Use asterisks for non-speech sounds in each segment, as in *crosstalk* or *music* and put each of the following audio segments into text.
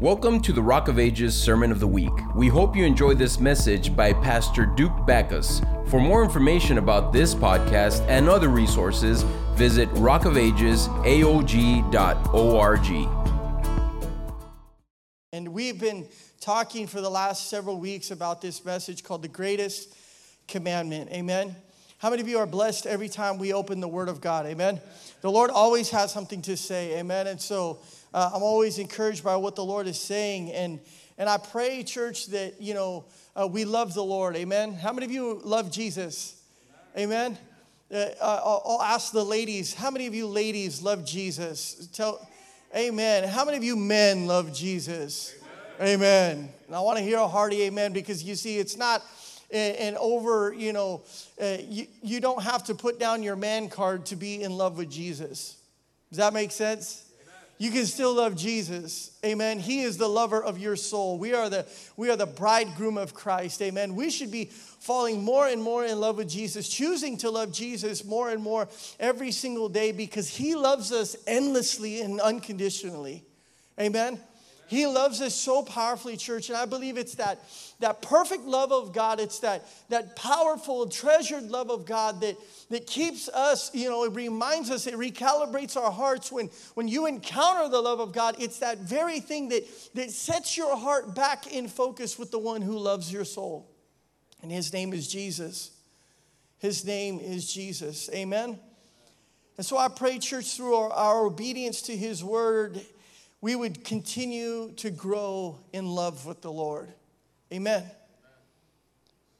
Welcome to the Rock of Ages Sermon of the Week. We hope you enjoy this message by Pastor Duke Backus. For more information about this podcast and other resources, visit rockofagesaog.org. And we've been talking for the last several weeks about this message called the greatest commandment. Amen. How many of you are blessed every time we open the Word of God? Amen. The Lord always has something to say. Amen. And so uh, I'm always encouraged by what the Lord is saying. And, and I pray, church, that, you know, uh, we love the Lord. Amen. How many of you love Jesus? Amen. Uh, I'll, I'll ask the ladies, how many of you ladies love Jesus? Tell, amen. How many of you men love Jesus? Amen. amen. And I want to hear a hearty amen because you see, it's not and over, you know, uh, you, you don't have to put down your man card to be in love with Jesus. Does that make sense? You can still love Jesus. Amen. He is the lover of your soul. We are the we are the bridegroom of Christ. Amen. We should be falling more and more in love with Jesus, choosing to love Jesus more and more every single day because he loves us endlessly and unconditionally. Amen. He loves us so powerfully, church, and I believe it's that, that perfect love of God, it's that, that powerful, treasured love of God that, that keeps us, you know, it reminds us, it recalibrates our hearts when, when you encounter the love of God. It's that very thing that, that sets your heart back in focus with the one who loves your soul. And his name is Jesus. His name is Jesus. Amen. And so I pray, church, through our, our obedience to his word, we would continue to grow in love with the Lord. Amen.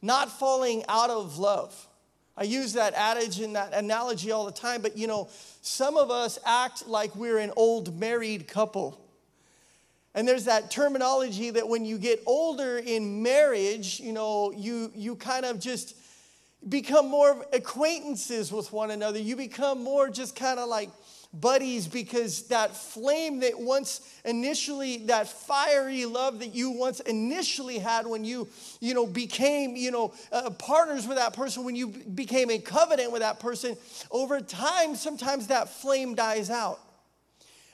Not falling out of love. I use that adage and that analogy all the time, but you know, some of us act like we're an old married couple. And there's that terminology that when you get older in marriage, you know, you, you kind of just become more acquaintances with one another. You become more just kind of like buddies because that flame that once initially that fiery love that you once initially had when you you know became you know uh, partners with that person when you became a covenant with that person over time sometimes that flame dies out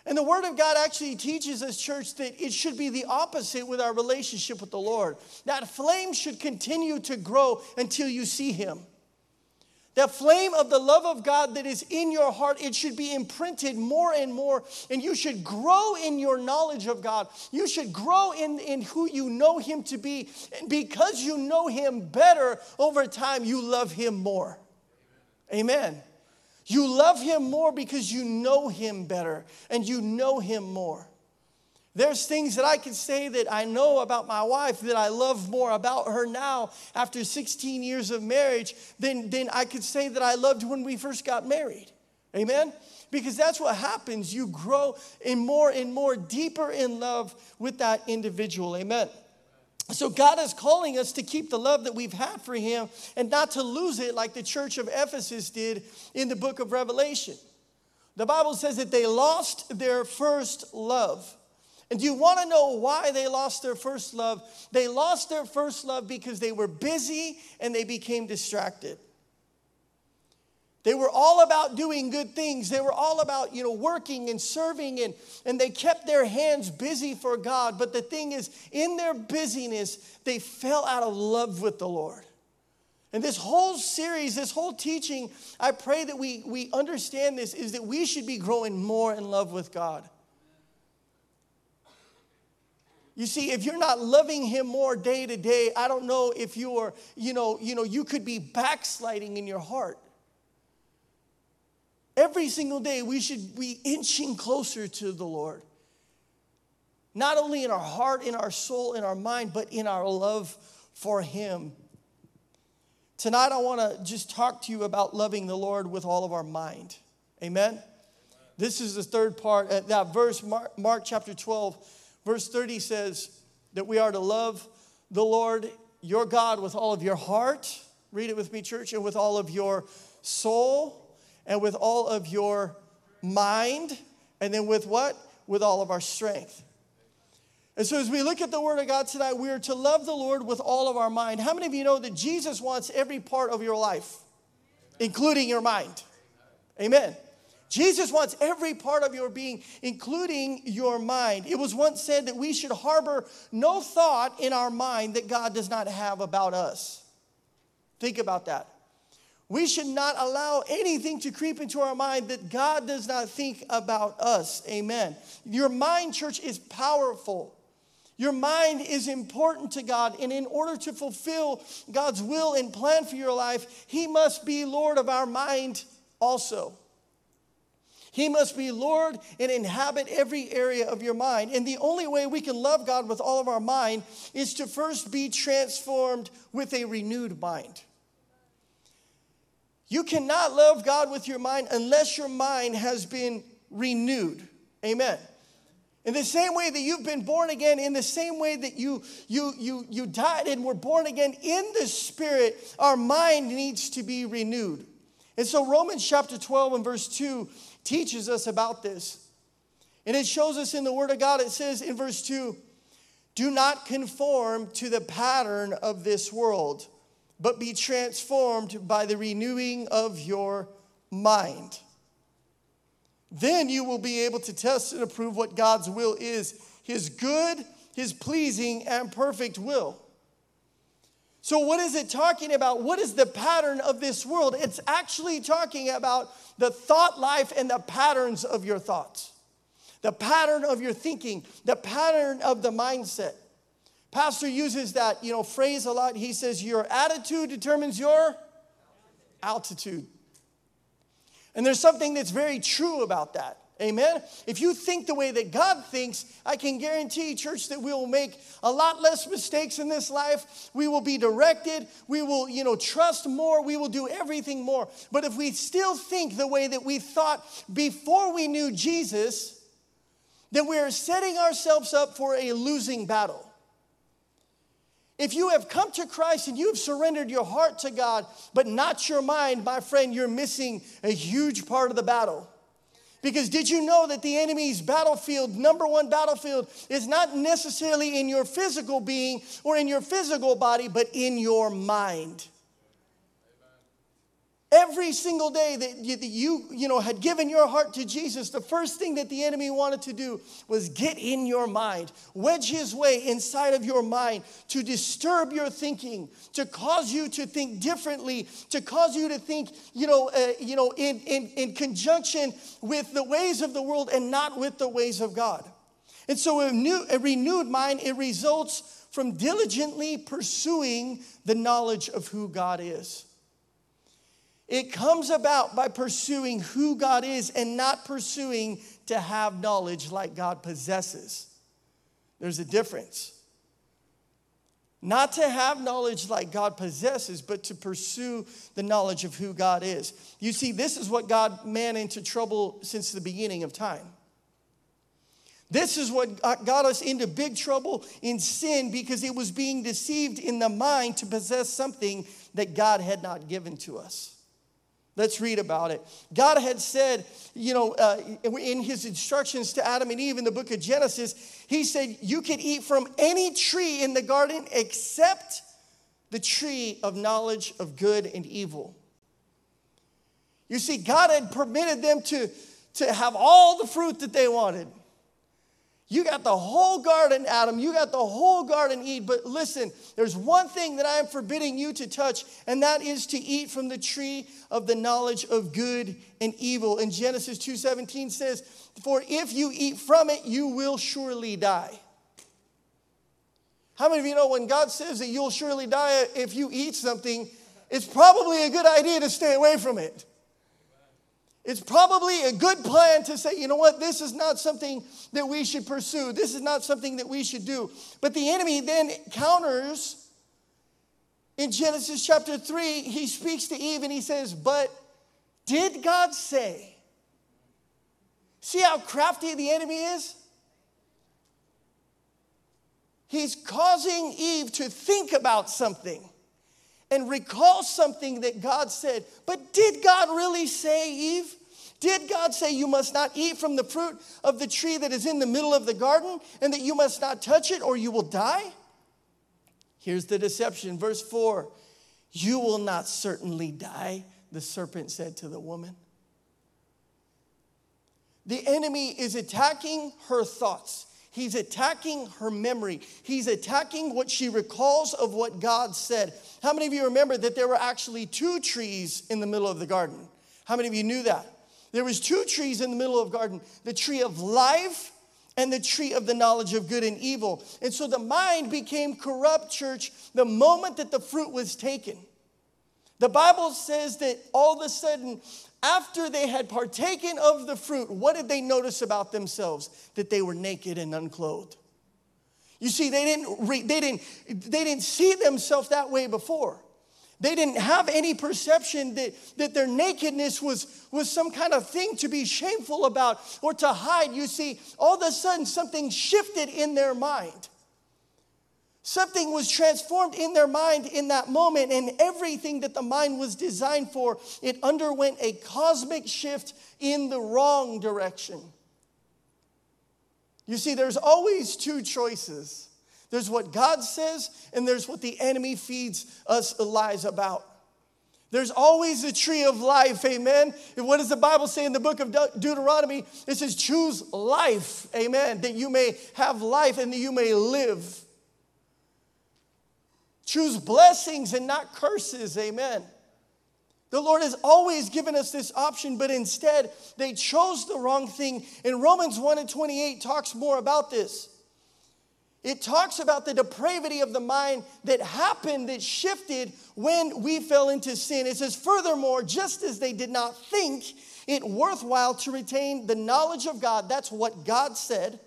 and the Word of God actually teaches us, church, that it should be the opposite with our relationship with the Lord. That flame should continue to grow until you see Him. The flame of the love of God that is in your heart, it should be imprinted more and more. And you should grow in your knowledge of God. You should grow in, in who you know Him to be. And because you know Him better over time, you love Him more. Amen. You love Him more because you know Him better and you know Him more. There's things that I can say that I know about my wife that I love more about her now after 16 years of marriage than, than I could say that I loved when we first got married. Amen? Because that's what happens. You grow in more and more deeper in love with that individual. Amen. So God is calling us to keep the love that we've had for him and not to lose it like the church of Ephesus did in the book of Revelation. The Bible says that they lost their first love. And do you want to know why they lost their first love? They lost their first love because they were busy and they became distracted. They were all about doing good things. They were all about, you know, working and serving and, and they kept their hands busy for God. But the thing is, in their busyness, they fell out of love with the Lord. And this whole series, this whole teaching, I pray that we, we understand this is that we should be growing more in love with God. You see, if you're not loving him more day to day, I don't know if you're, you know, you know, you could be backsliding in your heart. Every single day, we should be inching closer to the Lord. Not only in our heart, in our soul, in our mind, but in our love for Him. Tonight, I want to just talk to you about loving the Lord with all of our mind. Amen? This is the third part. Uh, that verse, Mark, Mark chapter 12 Verse 30 says that we are to love the Lord your God with all of your heart. Read it with me, church, and with all of your soul, and with all of your mind, and then with what? With all of our strength. And so, as we look at the Word of God tonight, we are to love the Lord with all of our mind. How many of you know that Jesus wants every part of your life, including your mind? Amen. Jesus wants every part of your being, including your mind. It was once said that we should harbor no thought in our mind that God does not have about us. Think about that. We should not allow anything to creep into our mind that God does not think about us. Amen. Your mind, church, is powerful. Your mind is important to God, and in order to fulfill God's will and plan for your life, He must be Lord of our mind also. He must be Lord and inhabit every area of your mind. And the only way we can love God with all of our mind is to first be transformed with a renewed mind. You cannot love God with your mind unless your mind has been renewed. Amen. In the same way that you've been born again, in the same way that you, you, you, you died and were born again in the Spirit, our mind needs to be renewed. And so, Romans chapter 12 and verse 2 teaches us about this. And it shows us in the Word of God, it says in verse 2 Do not conform to the pattern of this world, but be transformed by the renewing of your mind. Then you will be able to test and approve what God's will is His good, His pleasing, and perfect will. So, what is it talking about? What is the pattern of this world? It's actually talking about the thought life and the patterns of your thoughts, the pattern of your thinking, the pattern of the mindset. Pastor uses that you know phrase a lot. He says, "Your attitude determines your altitude." And there's something that's very true about that. Amen. If you think the way that God thinks, I can guarantee, church, that we will make a lot less mistakes in this life. We will be directed. We will, you know, trust more. We will do everything more. But if we still think the way that we thought before we knew Jesus, then we are setting ourselves up for a losing battle. If you have come to Christ and you have surrendered your heart to God, but not your mind, my friend, you're missing a huge part of the battle. Because did you know that the enemy's battlefield, number one battlefield, is not necessarily in your physical being or in your physical body, but in your mind? Every single day that you, that you, you know, had given your heart to Jesus, the first thing that the enemy wanted to do was get in your mind, wedge his way inside of your mind to disturb your thinking, to cause you to think differently, to cause you to think, you know, uh, you know in, in, in conjunction with the ways of the world and not with the ways of God. And so a, new, a renewed mind, it results from diligently pursuing the knowledge of who God is. It comes about by pursuing who God is and not pursuing to have knowledge like God possesses. There's a difference. Not to have knowledge like God possesses, but to pursue the knowledge of who God is. You see, this is what got man into trouble since the beginning of time. This is what got us into big trouble in sin because it was being deceived in the mind to possess something that God had not given to us. Let's read about it. God had said, you know, uh, in his instructions to Adam and Eve in the book of Genesis, he said, You could eat from any tree in the garden except the tree of knowledge of good and evil. You see, God had permitted them to, to have all the fruit that they wanted. You got the whole garden, Adam. You got the whole garden, Eve. But listen, there's one thing that I am forbidding you to touch, and that is to eat from the tree of the knowledge of good and evil. And Genesis 2:17 says, "For if you eat from it, you will surely die." How many of you know when God says that you'll surely die if you eat something, it's probably a good idea to stay away from it. It's probably a good plan to say, you know what, this is not something that we should pursue. This is not something that we should do. But the enemy then counters in Genesis chapter 3. He speaks to Eve and he says, But did God say? See how crafty the enemy is? He's causing Eve to think about something and recall something that God said. But did God really say, Eve? Did God say you must not eat from the fruit of the tree that is in the middle of the garden and that you must not touch it or you will die? Here's the deception. Verse 4 You will not certainly die, the serpent said to the woman. The enemy is attacking her thoughts. He's attacking her memory. He's attacking what she recalls of what God said. How many of you remember that there were actually two trees in the middle of the garden? How many of you knew that? There was two trees in the middle of the garden, the tree of life and the tree of the knowledge of good and evil. And so the mind became corrupt, church, the moment that the fruit was taken. The Bible says that all of a sudden, after they had partaken of the fruit, what did they notice about themselves? That they were naked and unclothed. You see, they didn't, re- they didn't, they didn't see themselves that way before. They didn't have any perception that, that their nakedness was, was some kind of thing to be shameful about or to hide. You see, all of a sudden something shifted in their mind. Something was transformed in their mind in that moment, and everything that the mind was designed for, it underwent a cosmic shift in the wrong direction. You see, there's always two choices there's what God says, and there's what the enemy feeds us lies about. There's always a tree of life, amen. And what does the Bible say in the book of De- Deuteronomy? It says, choose life, amen, that you may have life and that you may live. Choose blessings and not curses, amen. The Lord has always given us this option, but instead they chose the wrong thing. And Romans 1 and 28 talks more about this. It talks about the depravity of the mind that happened, that shifted when we fell into sin. It says, furthermore, just as they did not think it worthwhile to retain the knowledge of God, that's what God said.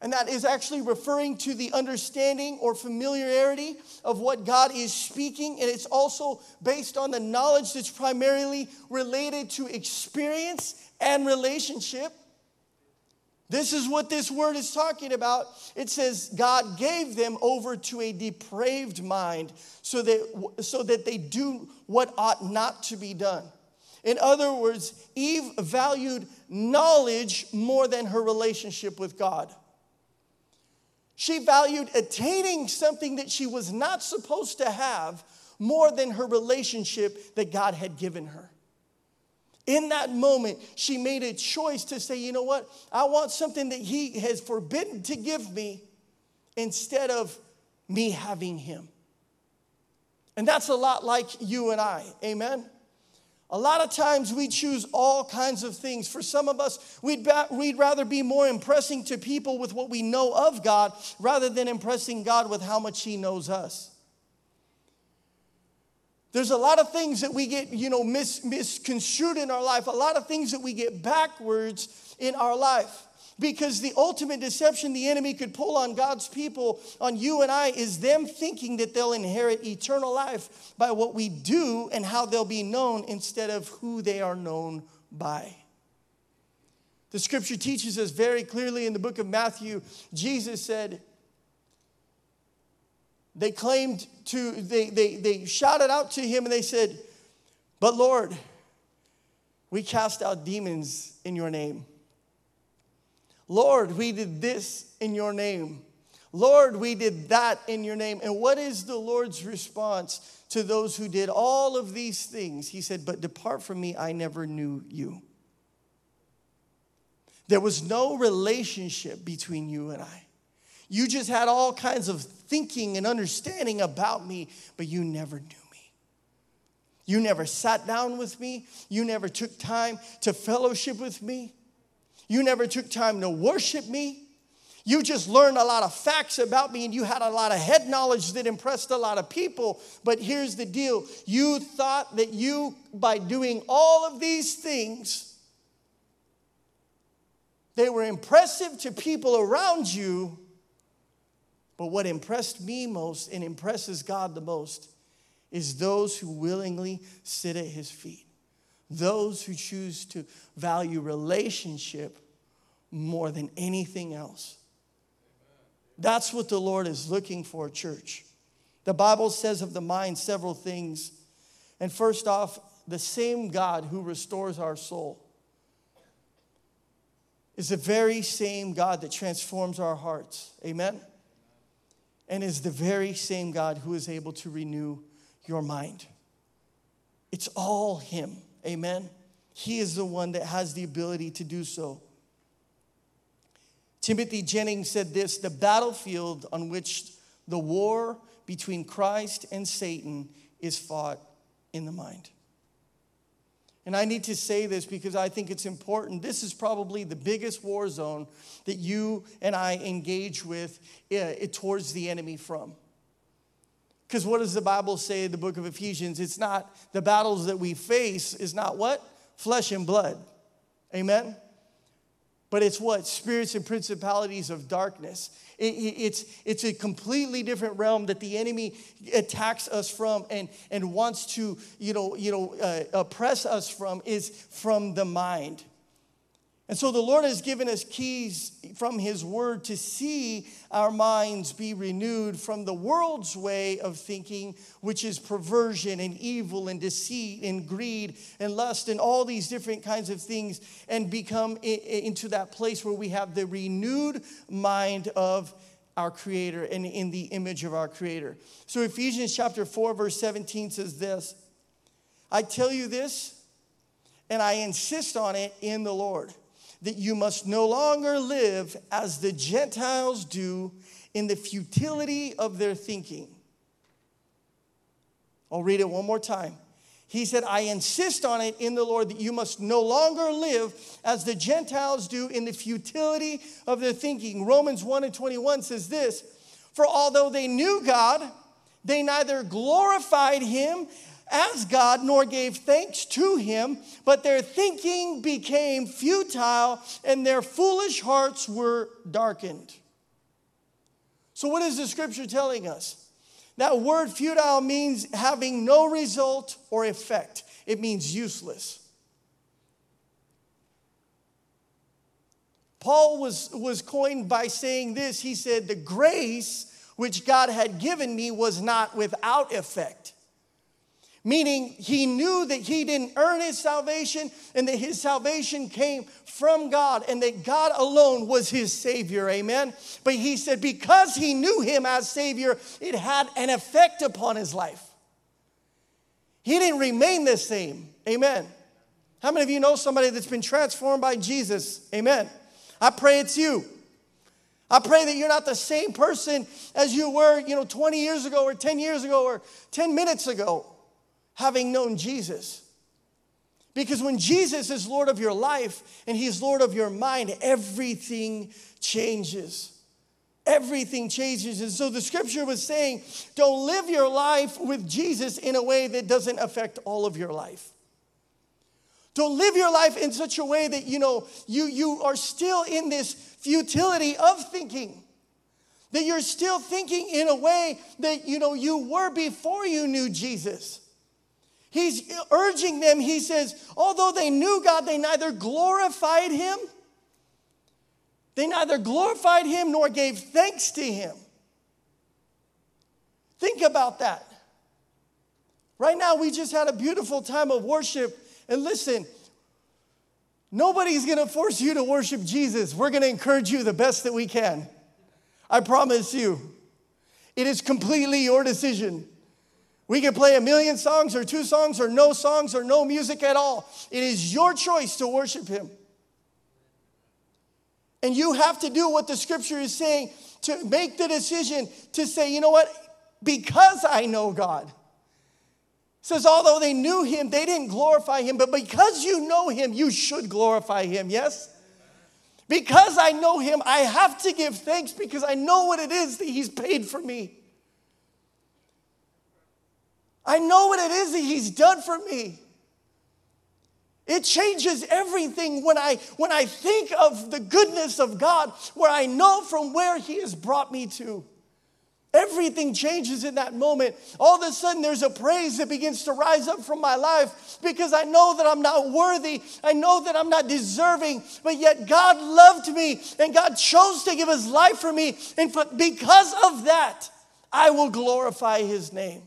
And that is actually referring to the understanding or familiarity of what God is speaking. And it's also based on the knowledge that's primarily related to experience and relationship. This is what this word is talking about. It says, God gave them over to a depraved mind so that, so that they do what ought not to be done. In other words, Eve valued knowledge more than her relationship with God. She valued attaining something that she was not supposed to have more than her relationship that God had given her. In that moment, she made a choice to say, you know what? I want something that He has forbidden to give me instead of me having Him. And that's a lot like you and I. Amen? A lot of times we choose all kinds of things. For some of us, we'd, ba- we'd rather be more impressing to people with what we know of God rather than impressing God with how much He knows us. There's a lot of things that we get, you know, mis- misconstrued in our life, a lot of things that we get backwards in our life. Because the ultimate deception the enemy could pull on God's people, on you and I, is them thinking that they'll inherit eternal life by what we do and how they'll be known instead of who they are known by. The scripture teaches us very clearly in the book of Matthew, Jesus said, they claimed to, they, they, they shouted out to him and they said, But Lord, we cast out demons in your name. Lord, we did this in your name. Lord, we did that in your name. And what is the Lord's response to those who did all of these things? He said, But depart from me, I never knew you. There was no relationship between you and I. You just had all kinds of thinking and understanding about me, but you never knew me. You never sat down with me. You never took time to fellowship with me. You never took time to worship me. You just learned a lot of facts about me and you had a lot of head knowledge that impressed a lot of people. But here's the deal you thought that you, by doing all of these things, they were impressive to people around you, but what impressed me most and impresses God the most is those who willingly sit at his feet, those who choose to value relationship more than anything else. That's what the Lord is looking for, church. The Bible says of the mind several things. And first off, the same God who restores our soul is the very same God that transforms our hearts. Amen? and is the very same God who is able to renew your mind. It's all Him. Amen. He is the one that has the ability to do so. Timothy Jennings said this the battlefield on which the war between Christ and Satan is fought in the mind. And I need to say this because I think it's important. This is probably the biggest war zone that you and I engage with uh, towards the enemy from. Because what does the Bible say in the book of Ephesians? It's not the battles that we face, is not what? Flesh and blood. Amen? But it's what? Spirits and principalities of darkness. It, it, it's, it's a completely different realm that the enemy attacks us from and, and wants to, you know, you know, uh, oppress us from is from the mind. And so the Lord has given us keys from His Word to see our minds be renewed from the world's way of thinking, which is perversion and evil and deceit and greed and lust and all these different kinds of things, and become into that place where we have the renewed mind of our Creator and in the image of our Creator. So Ephesians chapter 4, verse 17 says this I tell you this, and I insist on it in the Lord that you must no longer live as the Gentiles do in the futility of their thinking. I'll read it one more time. He said, I insist on it in the Lord that you must no longer live as the Gentiles do in the futility of their thinking. Romans 1 and 21 says this For although they knew God, they neither glorified him as God, nor gave thanks to him, but their thinking became futile and their foolish hearts were darkened. So, what is the scripture telling us? That word futile means having no result or effect, it means useless. Paul was, was coined by saying this. He said, The grace which God had given me was not without effect meaning he knew that he didn't earn his salvation and that his salvation came from God and that God alone was his Savior. Amen. But he said, because he knew him as Savior, it had an effect upon his life. He didn't remain the same. Amen. How many of you know somebody that's been transformed by Jesus? Amen. I pray it's you. I pray that you're not the same person as you were, you know, 20 years ago or 10 years ago or 10 minutes ago having known Jesus. Because when Jesus is Lord of your life and He's Lord of your mind, everything changes. Everything changes. And so the scripture was saying, don't live your life with Jesus in a way that doesn't affect all of your life. Don't live your life in such a way that you know you, you are still in this futility of thinking. That you're still thinking in a way that you know you were before you knew Jesus. He's urging them, he says, although they knew God, they neither glorified him, they neither glorified him nor gave thanks to him. Think about that. Right now, we just had a beautiful time of worship. And listen, nobody's gonna force you to worship Jesus. We're gonna encourage you the best that we can. I promise you. It is completely your decision. We can play a million songs or two songs or no songs or no music at all. It is your choice to worship Him. And you have to do what the scripture is saying to make the decision to say, you know what? Because I know God. It says, although they knew him, they didn't glorify him, but because you know him, you should glorify him, yes? Because I know him, I have to give thanks because I know what it is that he's paid for me. I know what it is that He's done for me. It changes everything when I when I think of the goodness of God, where I know from where He has brought me to. Everything changes in that moment. All of a sudden, there's a praise that begins to rise up from my life because I know that I'm not worthy. I know that I'm not deserving, but yet God loved me and God chose to give His life for me. And because of that, I will glorify His name.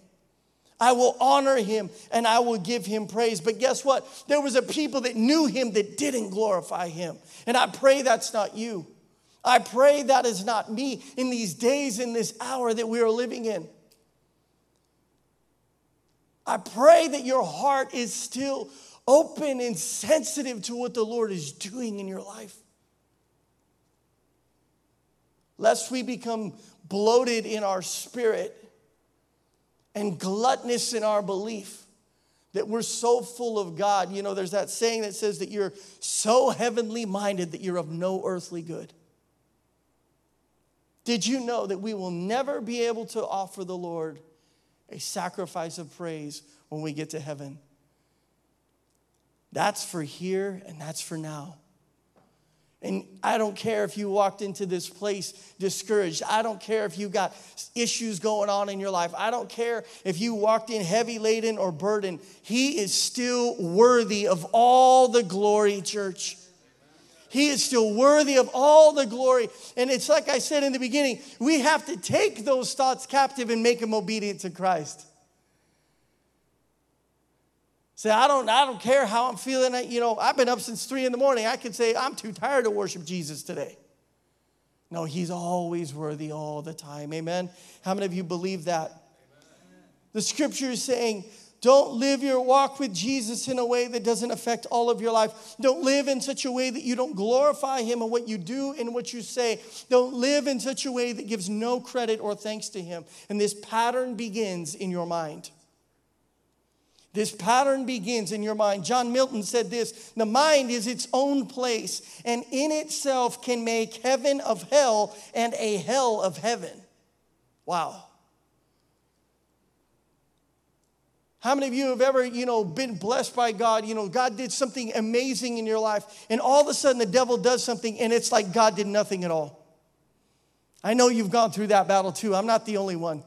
I will honor him and I will give him praise. But guess what? There was a people that knew him that didn't glorify him. And I pray that's not you. I pray that is not me in these days, in this hour that we are living in. I pray that your heart is still open and sensitive to what the Lord is doing in your life. Lest we become bloated in our spirit and gluttonous in our belief that we're so full of God. You know, there's that saying that says that you're so heavenly minded that you're of no earthly good. Did you know that we will never be able to offer the Lord a sacrifice of praise when we get to heaven? That's for here and that's for now. And I don't care if you walked into this place discouraged. I don't care if you got issues going on in your life. I don't care if you walked in heavy laden or burdened. He is still worthy of all the glory, church. He is still worthy of all the glory. And it's like I said in the beginning, we have to take those thoughts captive and make them obedient to Christ. Say, I don't, I don't care how I'm feeling. You know, I've been up since three in the morning. I could say, I'm too tired to worship Jesus today. No, he's always worthy all the time. Amen. How many of you believe that? Amen. The scripture is saying, don't live your walk with Jesus in a way that doesn't affect all of your life. Don't live in such a way that you don't glorify Him in what you do and what you say. Don't live in such a way that gives no credit or thanks to Him. And this pattern begins in your mind. This pattern begins in your mind. John Milton said this the mind is its own place, and in itself can make heaven of hell and a hell of heaven. Wow. How many of you have ever, you know, been blessed by God? You know, God did something amazing in your life, and all of a sudden the devil does something, and it's like God did nothing at all. I know you've gone through that battle too. I'm not the only one.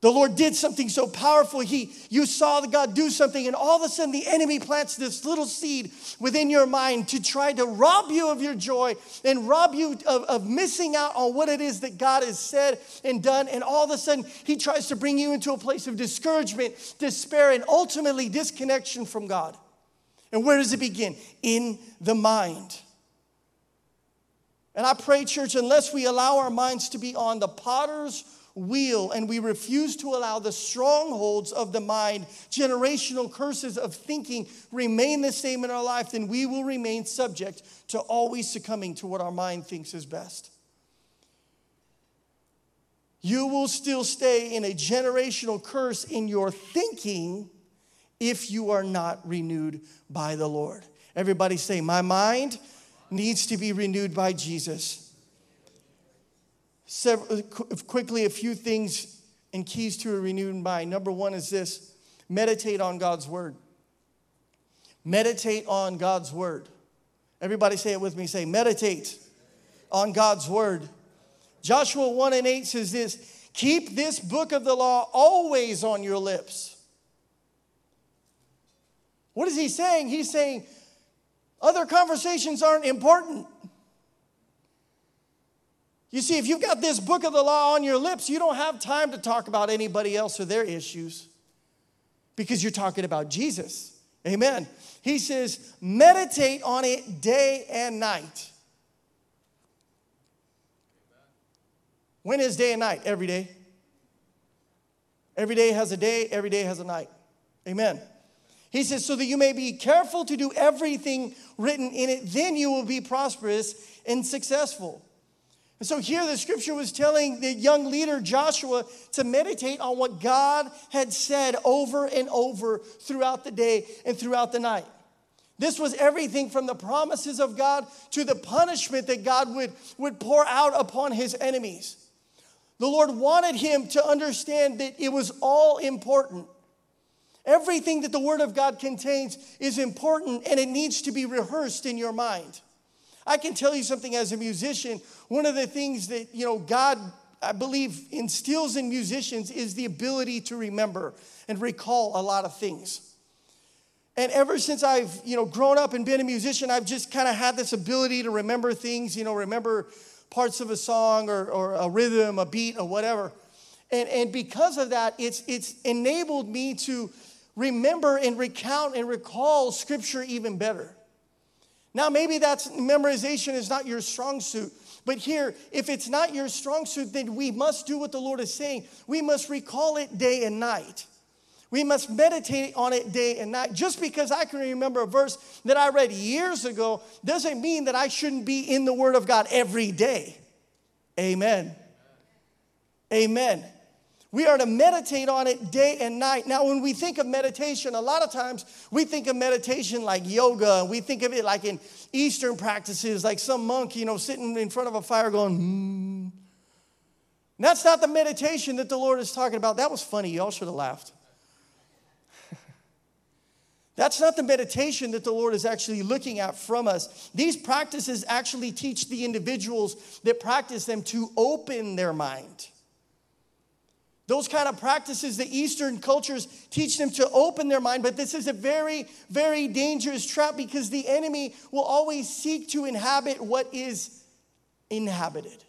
The Lord did something so powerful. He, you saw God do something, and all of a sudden the enemy plants this little seed within your mind to try to rob you of your joy and rob you of, of missing out on what it is that God has said and done. And all of a sudden he tries to bring you into a place of discouragement, despair, and ultimately disconnection from God. And where does it begin? In the mind. And I pray, church, unless we allow our minds to be on the potter's wheel and we refuse to allow the strongholds of the mind, generational curses of thinking remain the same in our life, then we will remain subject to always succumbing to what our mind thinks is best. You will still stay in a generational curse in your thinking if you are not renewed by the Lord. Everybody say, My mind needs to be renewed by Jesus several, uh, uh, quickly a few things and keys to a renewed mind. Number one is this meditate on God's word. Meditate on God's word. Everybody say it with me. Say, meditate on God's word. Joshua 1 and 8 says this Keep this book of the law always on your lips. What is he saying? He's saying other conversations aren't important. You see, if you've got this book of the law on your lips, you don't have time to talk about anybody else or their issues because you're talking about Jesus. Amen. He says, meditate on it day and night. When is day and night? Every day. Every day has a day, every day has a night. Amen. He says, so that you may be careful to do everything written in it, then you will be prosperous and successful. And so here the scripture was telling the young leader Joshua to meditate on what God had said over and over throughout the day and throughout the night. This was everything from the promises of God to the punishment that God would, would pour out upon his enemies. The Lord wanted him to understand that it was all important. Everything that the Word of God contains is important and it needs to be rehearsed in your mind. I can tell you something as a musician, one of the things that, you know, God, I believe, instills in musicians is the ability to remember and recall a lot of things. And ever since I've, you know, grown up and been a musician, I've just kind of had this ability to remember things, you know, remember parts of a song or, or a rhythm, a beat, or whatever. And, and because of that, it's, it's enabled me to remember and recount and recall scripture even better. Now, maybe that's memorization is not your strong suit. But here, if it's not your strong suit, then we must do what the Lord is saying. We must recall it day and night. We must meditate on it day and night. Just because I can remember a verse that I read years ago doesn't mean that I shouldn't be in the Word of God every day. Amen. Amen. We are to meditate on it day and night. Now, when we think of meditation, a lot of times we think of meditation like yoga. We think of it like in Eastern practices, like some monk, you know, sitting in front of a fire going, hmm. That's not the meditation that the Lord is talking about. That was funny. Y'all should have laughed. *laughs* That's not the meditation that the Lord is actually looking at from us. These practices actually teach the individuals that practice them to open their mind. Those kind of practices, the Eastern cultures teach them to open their mind, but this is a very, very dangerous trap because the enemy will always seek to inhabit what is inhabited.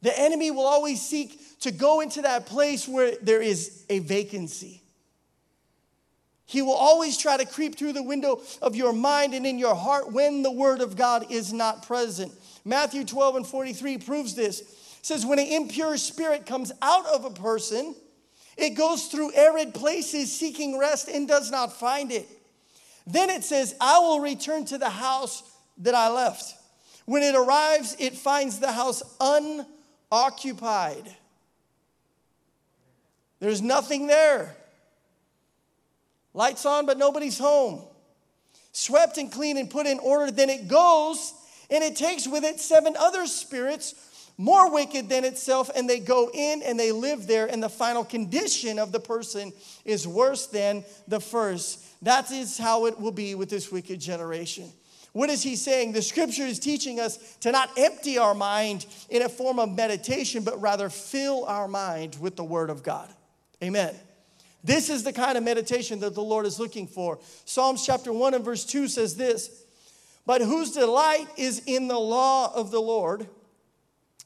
The enemy will always seek to go into that place where there is a vacancy. He will always try to creep through the window of your mind and in your heart when the word of God is not present. Matthew 12 and 43 proves this. Says, When an impure spirit comes out of a person, it goes through arid places seeking rest and does not find it. Then it says, I will return to the house that I left. When it arrives, it finds the house unoccupied. There's nothing there. Lights on, but nobody's home. Swept and clean and put in order, then it goes and it takes with it seven other spirits more wicked than itself, and they go in and they live there, and the final condition of the person is worse than the first. That is how it will be with this wicked generation. What is he saying? The scripture is teaching us to not empty our mind in a form of meditation, but rather fill our mind with the word of God. Amen. This is the kind of meditation that the Lord is looking for. Psalms chapter 1 and verse 2 says this But whose delight is in the law of the Lord,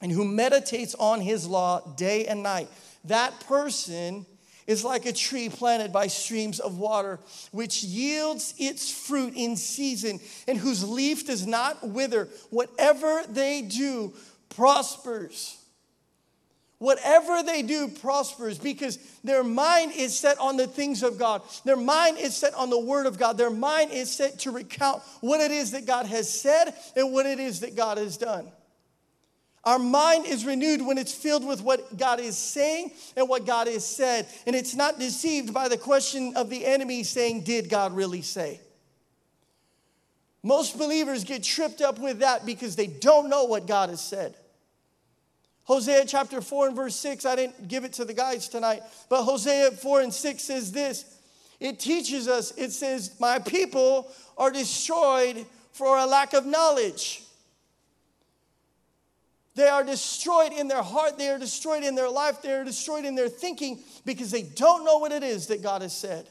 and who meditates on his law day and night. That person is like a tree planted by streams of water, which yields its fruit in season, and whose leaf does not wither. Whatever they do prospers. Whatever they do prospers because their mind is set on the things of God. Their mind is set on the Word of God. Their mind is set to recount what it is that God has said and what it is that God has done. Our mind is renewed when it's filled with what God is saying and what God has said. And it's not deceived by the question of the enemy saying, Did God really say? Most believers get tripped up with that because they don't know what God has said. Hosea chapter 4 and verse 6, I didn't give it to the guys tonight, but Hosea 4 and 6 says this. It teaches us, it says, My people are destroyed for a lack of knowledge. They are destroyed in their heart, they are destroyed in their life, they are destroyed in their thinking because they don't know what it is that God has said.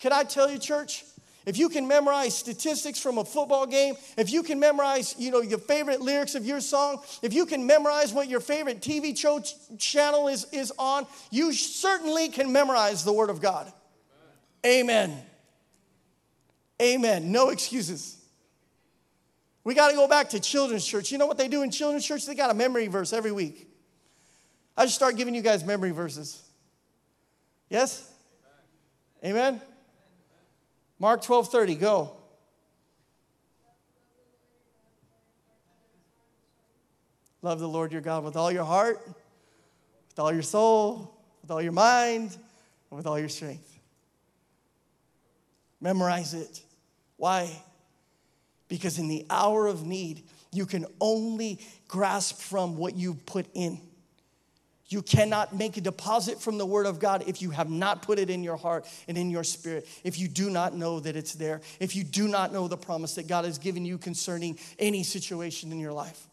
Can I tell you, church? if you can memorize statistics from a football game, if you can memorize, you know, your favorite lyrics of your song, if you can memorize what your favorite TV show ch- channel is, is on, you certainly can memorize the Word of God. Amen. Amen. No excuses. We got to go back to children's church. You know what they do in children's church? They got a memory verse every week. I just start giving you guys memory verses. Yes? Amen? Mark 12 30, go. Love the Lord your God with all your heart, with all your soul, with all your mind, and with all your strength. Memorize it. Why? Because in the hour of need, you can only grasp from what you put in. You cannot make a deposit from the Word of God if you have not put it in your heart and in your spirit, if you do not know that it's there, if you do not know the promise that God has given you concerning any situation in your life.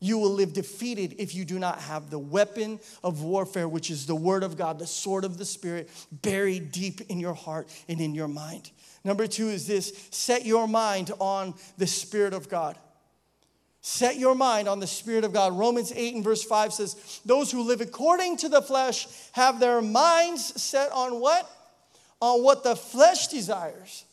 You will live defeated if you do not have the weapon of warfare, which is the Word of God, the sword of the Spirit, buried deep in your heart and in your mind. Number two is this set your mind on the Spirit of God. Set your mind on the Spirit of God. Romans 8 and verse 5 says, Those who live according to the flesh have their minds set on what? On what the flesh desires.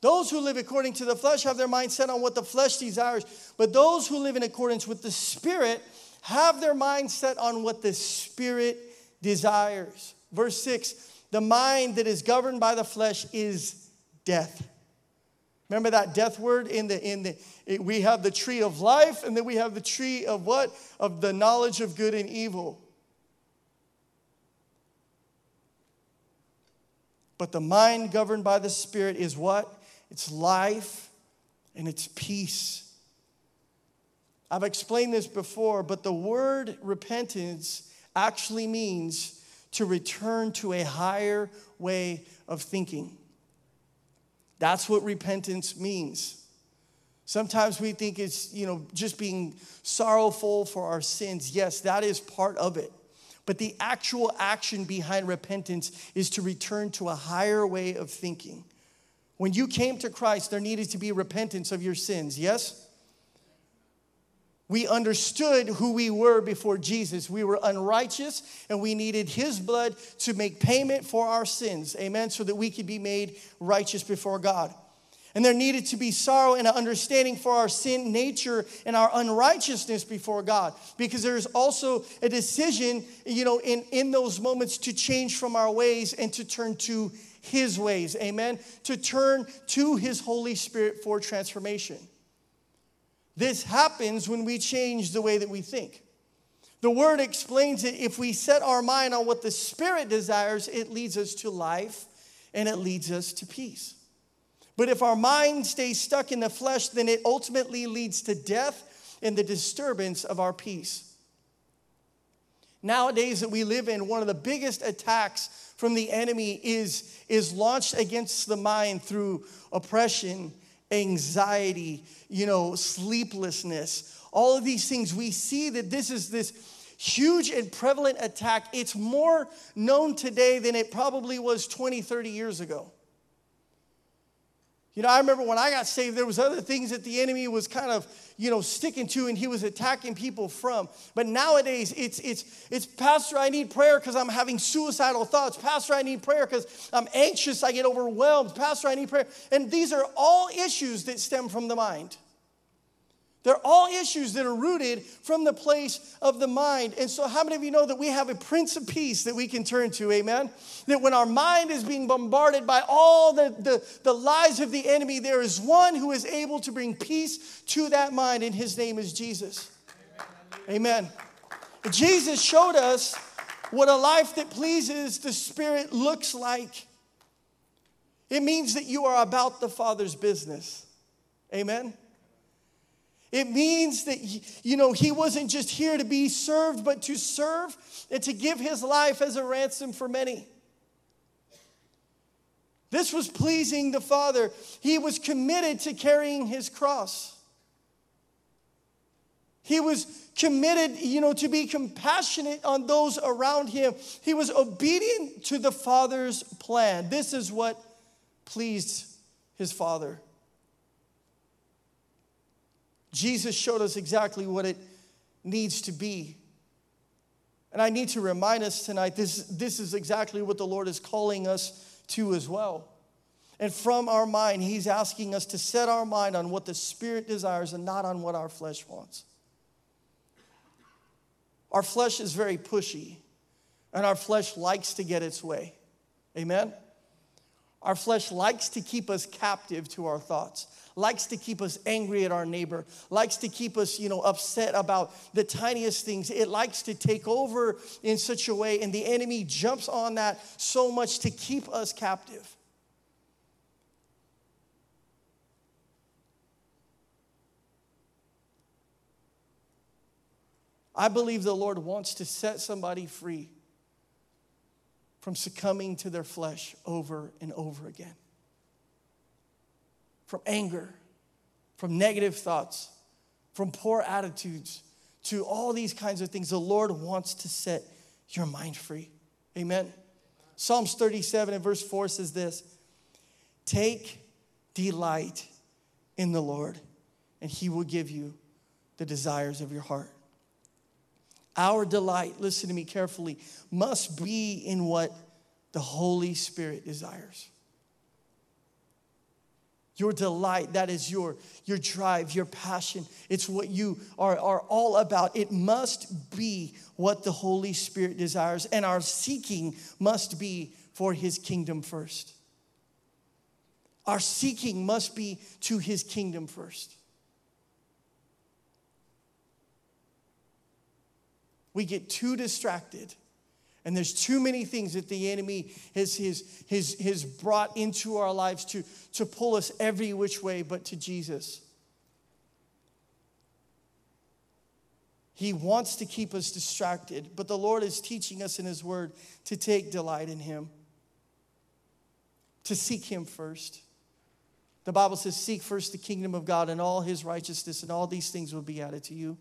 Those who live according to the flesh have their mind set on what the flesh desires, but those who live in accordance with the Spirit have their mind set on what the Spirit desires. Verse 6 the mind that is governed by the flesh is death. Remember that death word in the in the it, we have the tree of life and then we have the tree of what? Of the knowledge of good and evil. But the mind governed by the spirit is what? It's life and it's peace. I've explained this before, but the word repentance actually means to return to a higher way of thinking. That's what repentance means. Sometimes we think it's, you know, just being sorrowful for our sins. Yes, that is part of it. But the actual action behind repentance is to return to a higher way of thinking. When you came to Christ, there needed to be repentance of your sins, yes? We understood who we were before Jesus. We were unrighteous and we needed His blood to make payment for our sins. Amen. So that we could be made righteous before God. And there needed to be sorrow and an understanding for our sin nature and our unrighteousness before God. Because there's also a decision, you know, in, in those moments to change from our ways and to turn to His ways. Amen. To turn to His Holy Spirit for transformation. This happens when we change the way that we think. The word explains it if we set our mind on what the Spirit desires, it leads us to life and it leads us to peace. But if our mind stays stuck in the flesh, then it ultimately leads to death and the disturbance of our peace. Nowadays, that we live in, one of the biggest attacks from the enemy is, is launched against the mind through oppression anxiety, you know, sleeplessness, all of these things. We see that this is this huge and prevalent attack. It's more known today than it probably was 20, 30 years ago. You know, I remember when I got saved, there was other things that the enemy was kind of, you know, sticking to and he was attacking people from. But nowadays, it's it's it's Pastor, I need prayer because I'm having suicidal thoughts. Pastor, I need prayer because I'm anxious, I get overwhelmed. Pastor, I need prayer. And these are all issues that stem from the mind. They're all issues that are rooted from the place of the mind. And so, how many of you know that we have a Prince of Peace that we can turn to? Amen. That when our mind is being bombarded by all the, the, the lies of the enemy, there is one who is able to bring peace to that mind, and his name is Jesus. Amen. Jesus showed us what a life that pleases the Spirit looks like. It means that you are about the Father's business. Amen. It means that, you know, he wasn't just here to be served, but to serve and to give his life as a ransom for many. This was pleasing the Father. He was committed to carrying his cross. He was committed, you know, to be compassionate on those around him. He was obedient to the Father's plan. This is what pleased his Father. Jesus showed us exactly what it needs to be. And I need to remind us tonight this, this is exactly what the Lord is calling us to as well. And from our mind, He's asking us to set our mind on what the Spirit desires and not on what our flesh wants. Our flesh is very pushy, and our flesh likes to get its way. Amen? Our flesh likes to keep us captive to our thoughts, likes to keep us angry at our neighbor, likes to keep us, you know, upset about the tiniest things. It likes to take over in such a way, and the enemy jumps on that so much to keep us captive. I believe the Lord wants to set somebody free from succumbing to their flesh over and over again. From anger, from negative thoughts, from poor attitudes, to all these kinds of things. The Lord wants to set your mind free. Amen. Psalms 37 and verse 4 says this Take delight in the Lord, and he will give you the desires of your heart. Our delight, listen to me carefully, must be in what the Holy Spirit desires. Your delight, that is your, your drive, your passion. It's what you are, are all about. It must be what the Holy Spirit desires, and our seeking must be for His kingdom first. Our seeking must be to His kingdom first. We get too distracted and there's too many things that the enemy has, has, has, has brought into our lives to, to pull us every which way but to Jesus. He wants to keep us distracted, but the Lord is teaching us in His Word to take delight in Him, to seek Him first. The Bible says, Seek first the kingdom of God and all His righteousness, and all these things will be added to you.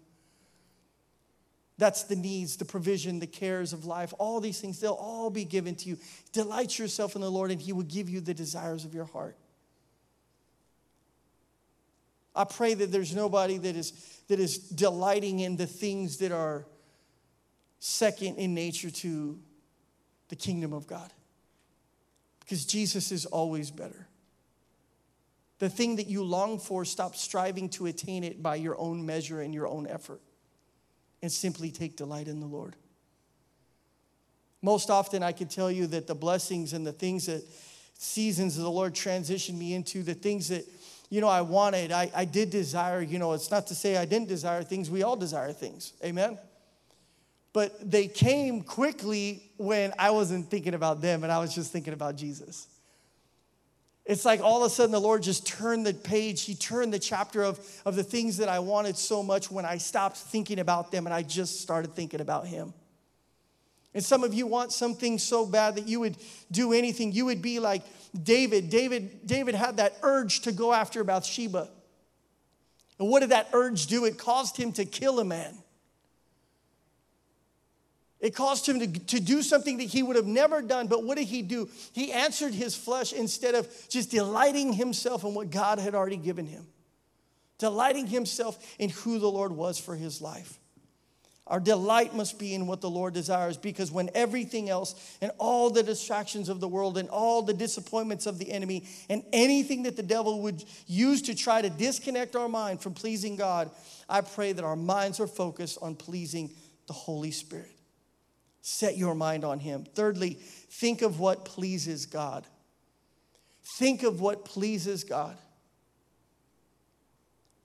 That's the needs, the provision, the cares of life, all these things, they'll all be given to you. Delight yourself in the Lord, and He will give you the desires of your heart. I pray that there's nobody that is, that is delighting in the things that are second in nature to the kingdom of God. Because Jesus is always better. The thing that you long for, stop striving to attain it by your own measure and your own effort and simply take delight in the Lord. Most often, I can tell you that the blessings and the things that seasons of the Lord transitioned me into, the things that, you know, I wanted, I, I did desire, you know, it's not to say I didn't desire things, we all desire things. Amen? But they came quickly when I wasn't thinking about them and I was just thinking about Jesus. It's like all of a sudden the Lord just turned the page. He turned the chapter of, of the things that I wanted so much when I stopped thinking about them and I just started thinking about Him. And some of you want something so bad that you would do anything. You would be like David. David, David had that urge to go after Bathsheba. And what did that urge do? It caused him to kill a man. It caused him to, to do something that he would have never done. But what did he do? He answered his flesh instead of just delighting himself in what God had already given him, delighting himself in who the Lord was for his life. Our delight must be in what the Lord desires because when everything else and all the distractions of the world and all the disappointments of the enemy and anything that the devil would use to try to disconnect our mind from pleasing God, I pray that our minds are focused on pleasing the Holy Spirit. Set your mind on Him. Thirdly, think of what pleases God. Think of what pleases God.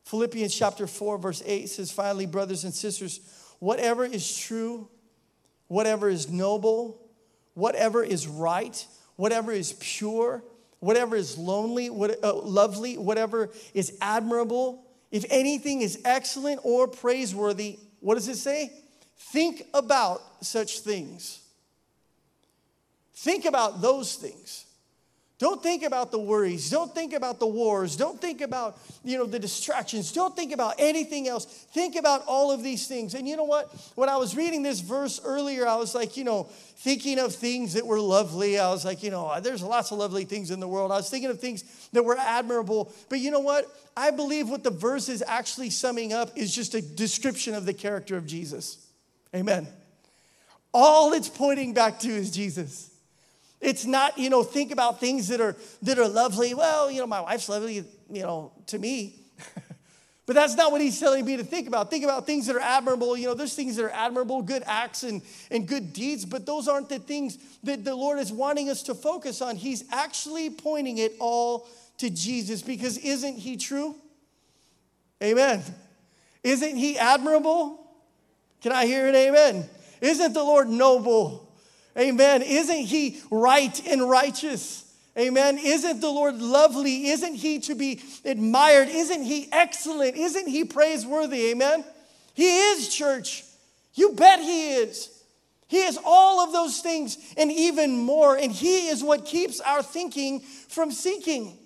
Philippians chapter 4, verse 8 says, Finally, brothers and sisters, whatever is true, whatever is noble, whatever is right, whatever is pure, whatever is lonely, what, uh, lovely, whatever is admirable, if anything is excellent or praiseworthy, what does it say? Think about such things. Think about those things. Don't think about the worries. Don't think about the wars. Don't think about, you know, the distractions. Don't think about anything else. Think about all of these things. And you know what? When I was reading this verse earlier, I was like, you know, thinking of things that were lovely. I was like, you know, there's lots of lovely things in the world. I was thinking of things that were admirable. But you know what? I believe what the verse is actually summing up is just a description of the character of Jesus. Amen. All it's pointing back to is Jesus. It's not, you know, think about things that are that are lovely. Well, you know, my wife's lovely, you know, to me. *laughs* but that's not what he's telling me to think about. Think about things that are admirable. You know, there's things that are admirable, good acts and, and good deeds, but those aren't the things that the Lord is wanting us to focus on. He's actually pointing it all to Jesus because isn't he true? Amen. Isn't he admirable? Can I hear an amen? Isn't the Lord noble? Amen. Isn't he right and righteous? Amen. Isn't the Lord lovely? Isn't he to be admired? Isn't he excellent? Isn't he praiseworthy? Amen. He is, church. You bet he is. He is all of those things and even more. And he is what keeps our thinking from seeking.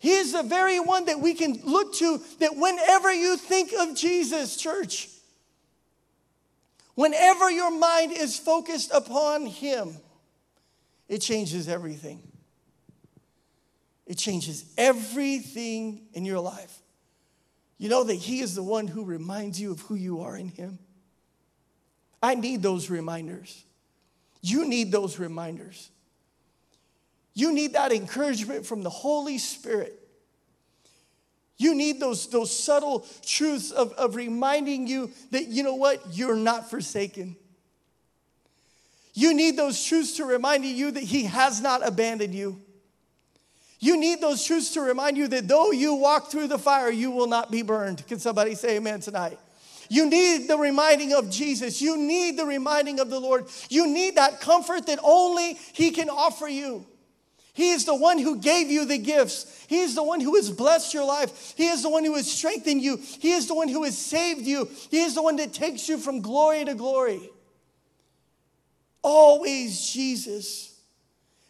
He is the very one that we can look to that whenever you think of Jesus, church, Whenever your mind is focused upon Him, it changes everything. It changes everything in your life. You know that He is the one who reminds you of who you are in Him. I need those reminders. You need those reminders. You need that encouragement from the Holy Spirit You need those, those subtle truths of, of reminding you that, you know what, you're not forsaken. You need those truths to remind you that He has not abandoned you. You need those truths to remind you that though you walk through the fire, you will not be burned. Can somebody say amen tonight? You need the reminding of Jesus. You need the reminding of the Lord. You need that comfort that only He can offer you. He is the one who gave you the gifts. He is the one who has blessed your life. He is the one who has strengthened you. He is the one who has saved you. He is the one that takes you from glory to glory. Always Jesus.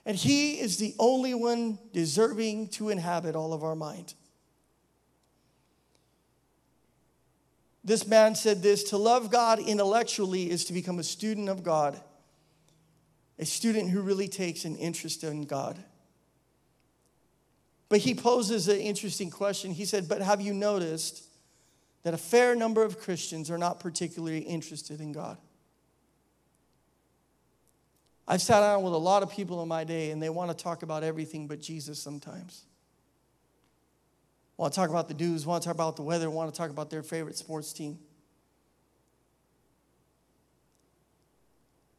And He is the only one deserving to inhabit all of our mind. This man said this to love God intellectually is to become a student of God, a student who really takes an interest in God. But he poses an interesting question. He said, But have you noticed that a fair number of Christians are not particularly interested in God? I've sat down with a lot of people in my day and they want to talk about everything but Jesus sometimes. Want to talk about the news, want to talk about the weather, want to talk about their favorite sports team.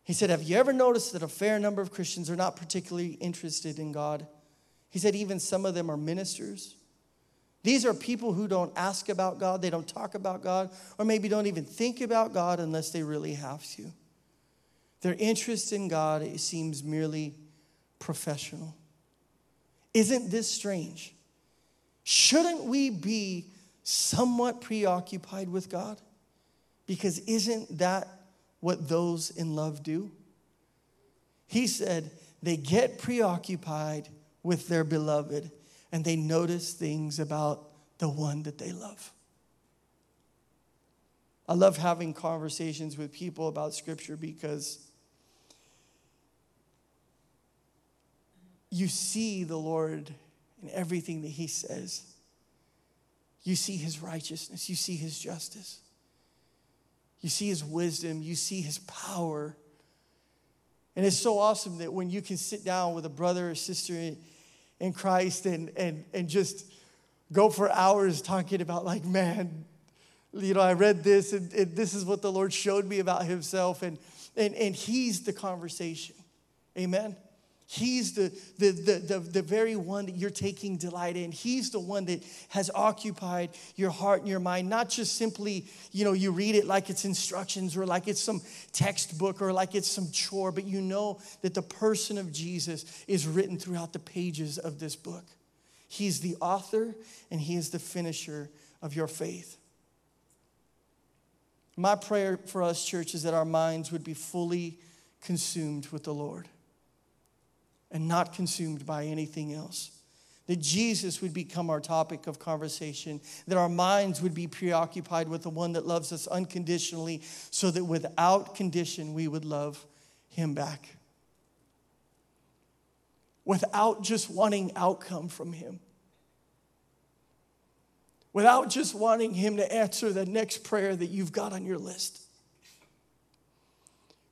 He said, Have you ever noticed that a fair number of Christians are not particularly interested in God? He said, Even some of them are ministers. These are people who don't ask about God, they don't talk about God, or maybe don't even think about God unless they really have to. Their interest in God it seems merely professional. Isn't this strange? Shouldn't we be somewhat preoccupied with God? Because isn't that what those in love do? He said they get preoccupied with their beloved and they notice things about the one that they love. I love having conversations with people about scripture because you see the Lord in everything that He says. You see His righteousness, you see His justice, you see His wisdom, you see His power. And it's so awesome that when you can sit down with a brother or sister in Christ and, and, and just go for hours talking about, like, man, you know, I read this and, and this is what the Lord showed me about Himself. And, and, and He's the conversation. Amen. He's the, the, the, the, the very one that you're taking delight in. He's the one that has occupied your heart and your mind, not just simply, you know, you read it like it's instructions or like it's some textbook or like it's some chore, but you know that the person of Jesus is written throughout the pages of this book. He's the author and he is the finisher of your faith. My prayer for us, church, is that our minds would be fully consumed with the Lord and not consumed by anything else. That Jesus would become our topic of conversation, that our minds would be preoccupied with the one that loves us unconditionally, so that without condition we would love him back. Without just wanting outcome from him. Without just wanting him to answer the next prayer that you've got on your list.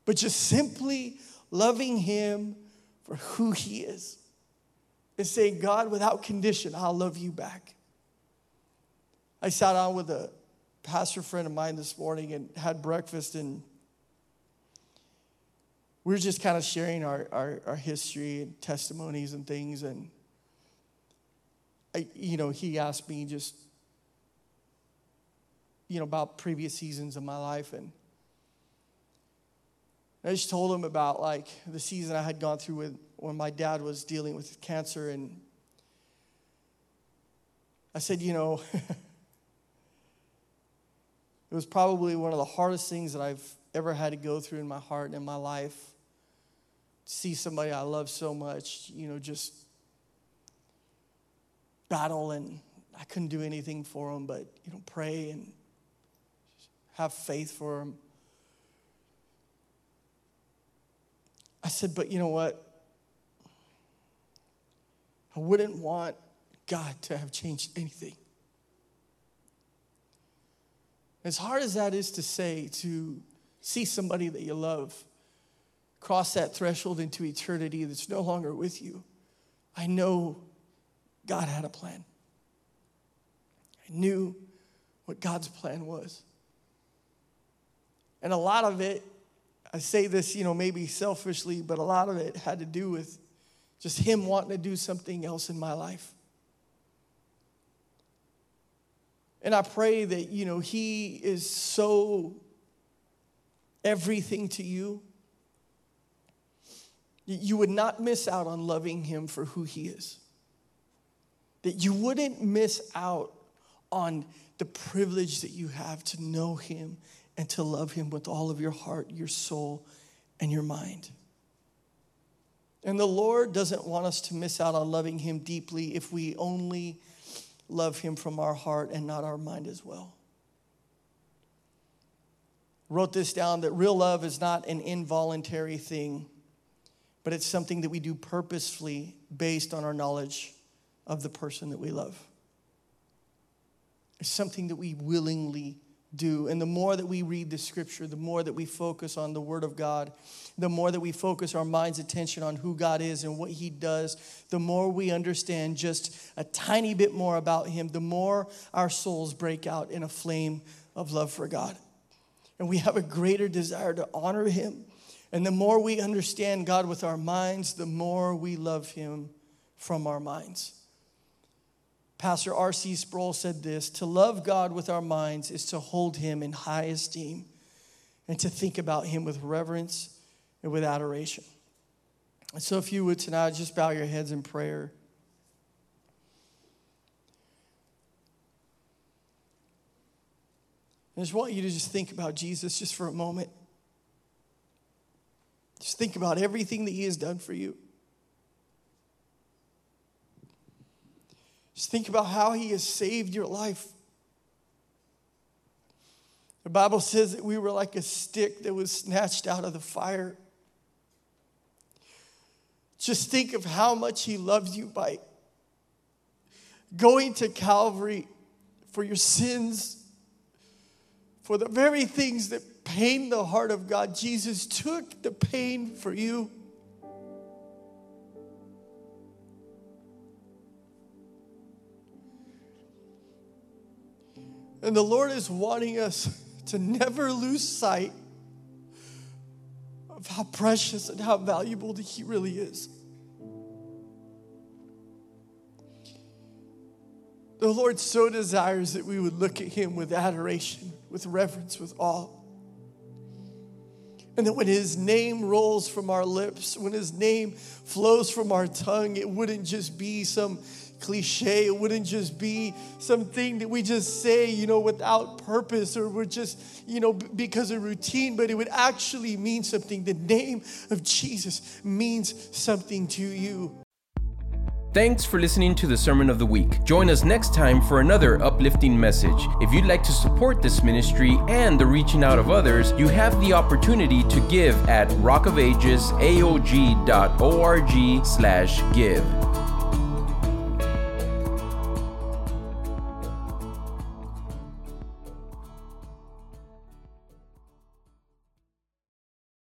But just simply loving him for who He is and saying, God, without condition, I'll love you back. I sat down with a pastor friend of mine this morning and had breakfast, and we were just kind of sharing our, our, our history and testimonies and things. And, I, you know, he asked me just, you know, about previous seasons of my life. And I just told him about like the season I had gone through with when my dad was dealing with cancer and I said, you know, *laughs* it was probably one of the hardest things that I've ever had to go through in my heart and in my life. See somebody I love so much, you know, just battle and I couldn't do anything for them but, you know, pray and have faith for them. I said, but you know what? I wouldn't want God to have changed anything. As hard as that is to say, to see somebody that you love cross that threshold into eternity that's no longer with you, I know God had a plan. I knew what God's plan was. And a lot of it, I say this, you know, maybe selfishly, but a lot of it had to do with just Him wanting to do something else in my life. And I pray that, you know, He is so everything to you. You would not miss out on loving Him for who He is. That you wouldn't miss out on the privilege that you have to know Him and to love Him with all of your heart, your soul, and your mind. And the Lord doesn't want us to miss out on loving Him deeply if we only love Him from our heart and not our mind as well. Wrote this down that real love is not an involuntary thing, but it's something that we do purposefully based on our knowledge of the person that we love. It's something that we willingly do. And the more that we read the scripture, the more that we focus on the word of God, the more that we focus our mind's attention on who God is and what he does, the more we understand just a tiny bit more about him, the more our souls break out in a flame of love for God. And we have a greater desire to honor him. And the more we understand God with our minds, the more we love him from our minds. Pastor R.C. Sproul said this To love God with our minds is to hold him in high esteem and to think about him with reverence and with adoration. And so, if you would tonight, just bow your heads in prayer. I just want you to just think about Jesus just for a moment. Just think about everything that he has done for you. Just think about how he has saved your life. The Bible says that we were like a stick that was snatched out of the fire. Just think of how much he loves you by going to Calvary for your sins, for the very things that pain the heart of God. Jesus took the pain for you. And the Lord is wanting us to never lose sight of how precious and how valuable He really is. The Lord so desires that we would look at Him with adoration, with reverence, with awe. And that when His name rolls from our lips, when His name flows from our tongue, it wouldn't just be some cliche. It wouldn't just be something that we just say, you know, without purpose or we're just, you know, because of routine, but it would actually mean something. The name of Jesus means something to you. Thanks for listening to the Sermon of the Week. Join us next time for another uplifting message. If you'd like to support this ministry and the reaching out of others, you have the opportunity to give at rockofagesaog.org slash give.